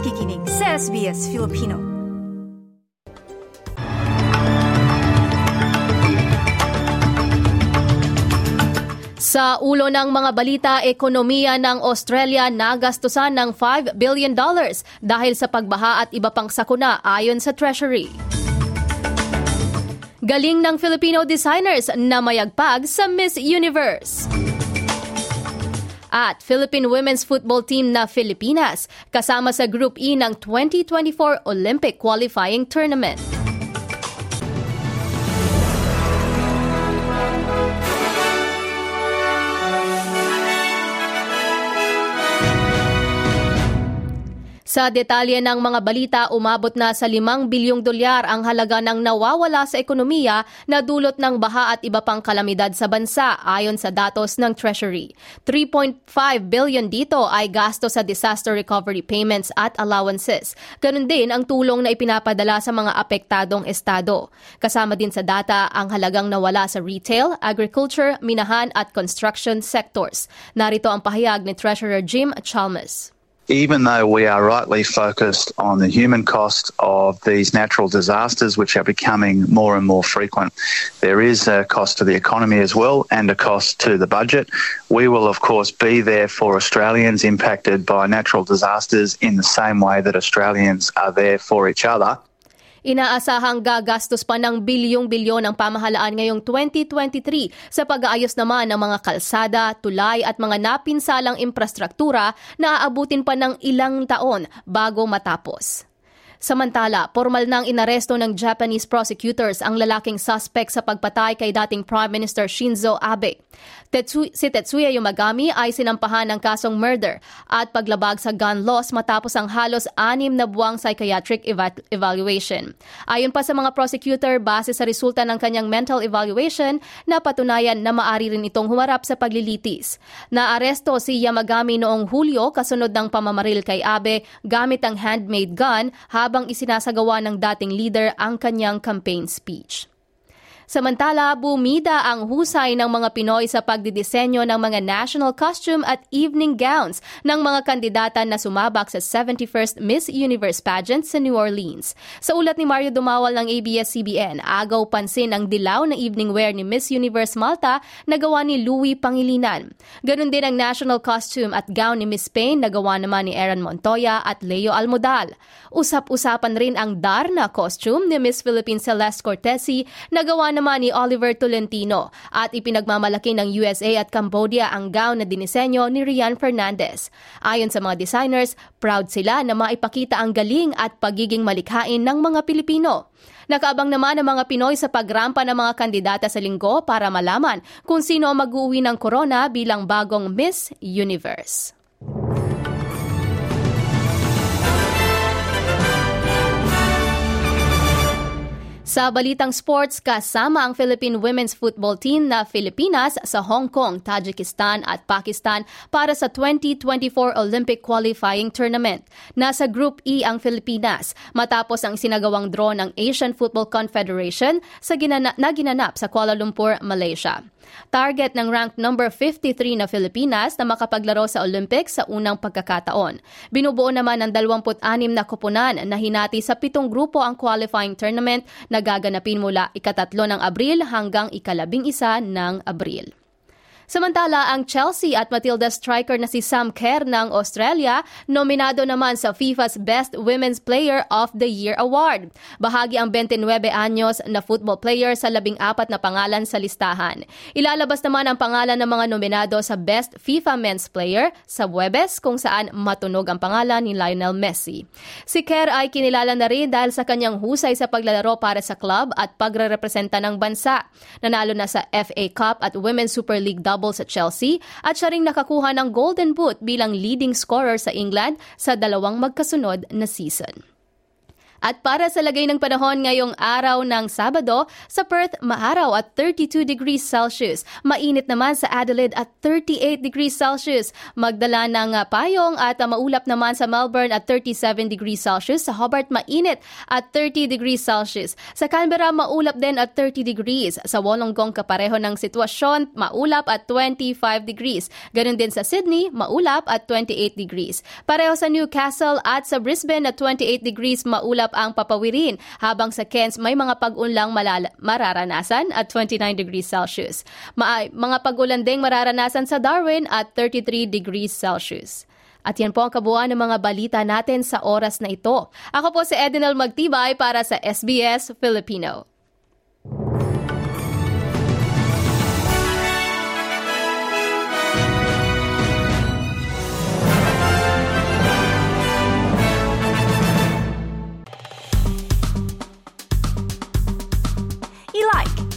nakikinig sa SBS Filipino. Sa ulo ng mga balita, ekonomiya ng Australia nagastusan ng $5 billion dollars dahil sa pagbaha at iba pang sakuna ayon sa Treasury. Galing ng Filipino designers na mayagpag sa Miss Universe. At Philippine Women's Football Team na Filipinas kasama sa Group E ng 2024 Olympic Qualifying Tournament. Sa detalye ng mga balita, umabot na sa 5 bilyong dolyar ang halaga ng nawawala sa ekonomiya na dulot ng baha at iba pang kalamidad sa bansa ayon sa datos ng Treasury. 3.5 billion dito ay gasto sa disaster recovery payments at allowances. Ganun din ang tulong na ipinapadala sa mga apektadong estado. Kasama din sa data ang halagang nawala sa retail, agriculture, minahan at construction sectors. Narito ang pahayag ni Treasurer Jim Chalmers. Even though we are rightly focused on the human cost of these natural disasters, which are becoming more and more frequent, there is a cost to the economy as well and a cost to the budget. We will, of course, be there for Australians impacted by natural disasters in the same way that Australians are there for each other. Inaasahang gagastos pa ng bilyong-bilyon ang pamahalaan ngayong 2023 sa pag-aayos naman ng mga kalsada, tulay at mga napinsalang infrastruktura na aabutin pa ng ilang taon bago matapos. Samantala, formal nang inaresto ng Japanese prosecutors ang lalaking suspect sa pagpatay kay dating Prime Minister Shinzo Abe. Tetsu- si Tetsuya Yamagami ay sinampahan ng kasong murder at paglabag sa gun laws matapos ang halos anim na buwang psychiatric eva- evaluation. Ayon pa sa mga prosecutor, base sa resulta ng kanyang mental evaluation, napatunayan na maari rin itong humarap sa paglilitis. Naaresto si Yamagami noong Hulyo kasunod ng pamamaril kay Abe gamit ang handmade gun isinasagawa ng dating leader ang kanyang campaign speech. Samantala, bumida ang husay ng mga Pinoy sa pagdidisenyo ng mga national costume at evening gowns ng mga kandidata na sumabak sa 71st Miss Universe pageant sa New Orleans. Sa ulat ni Mario Dumawal ng ABS-CBN, agaw pansin ang dilaw na evening wear ni Miss Universe Malta na gawa ni Louis Pangilinan. Ganon din ang national costume at gown ni Miss Spain na gawa naman ni Aaron Montoya at Leo Almodal. Usap-usapan rin ang Darna costume ni Miss Philippines Celeste Cortesi na gawa naman ni Oliver Tolentino at ipinagmamalaki ng USA at Cambodia ang gown na dinisenyo ni Rian Fernandez. Ayon sa mga designers, proud sila na maipakita ang galing at pagiging malikhain ng mga Pilipino. Nakaabang naman ang mga Pinoy sa pagrampa ng mga kandidata sa linggo para malaman kung sino ang mag-uwi ng corona bilang bagong Miss Universe. Sa balitang sports, kasama ang Philippine Women's Football Team na Filipinas sa Hong Kong, Tajikistan at Pakistan para sa 2024 Olympic Qualifying Tournament. Nasa Group E ang Filipinas matapos ang sinagawang draw ng Asian Football Confederation sa ginana- na ginanap sa Kuala Lumpur, Malaysia. Target ng ranked number 53 na Filipinas na makapaglaro sa Olympics sa unang pagkakataon. Binubuo naman ng 26 na kupunan na hinati sa pitong grupo ang qualifying tournament na gaganapin mula ikatatlo ng Abril hanggang ikalabing isa ng Abril. Samantala, ang Chelsea at Matilda striker na si Sam Kerr ng Australia, nominado naman sa FIFA's Best Women's Player of the Year Award. Bahagi ang 29 anyos na football player sa labing apat na pangalan sa listahan. Ilalabas naman ang pangalan ng mga nominado sa Best FIFA Men's Player sa Webes kung saan matunog ang pangalan ni Lionel Messi. Si Kerr ay kinilala na rin dahil sa kanyang husay sa paglalaro para sa club at pagre-representa ng bansa. Nanalo na sa FA Cup at Women's Super League double sa Chelsea at siya ring nakakuha ng Golden Boot bilang leading scorer sa England sa dalawang magkasunod na season. At para sa lagay ng panahon ngayong araw ng Sabado, sa Perth maaraw at 32 degrees Celsius. Mainit naman sa Adelaide at 38 degrees Celsius. Magdala ng uh, payong at uh, maulap naman sa Melbourne at 37 degrees Celsius. Sa Hobart mainit at 30 degrees Celsius. Sa Canberra maulap din at 30 degrees. Sa Wollongong kapareho ng sitwasyon, maulap at 25 degrees. Ganon din sa Sydney, maulap at 28 degrees. Pareho sa Newcastle at sa Brisbane at 28 degrees maulap ulap ang papawirin, habang sa Cairns may mga pag-unlang malala- mararanasan at 29 degrees Celsius. Ma- mga pag-ulan ding mararanasan sa Darwin at 33 degrees Celsius. At yan po ang kabuuan ng mga balita natin sa oras na ito. Ako po si Edinal Magtibay para sa SBS Filipino.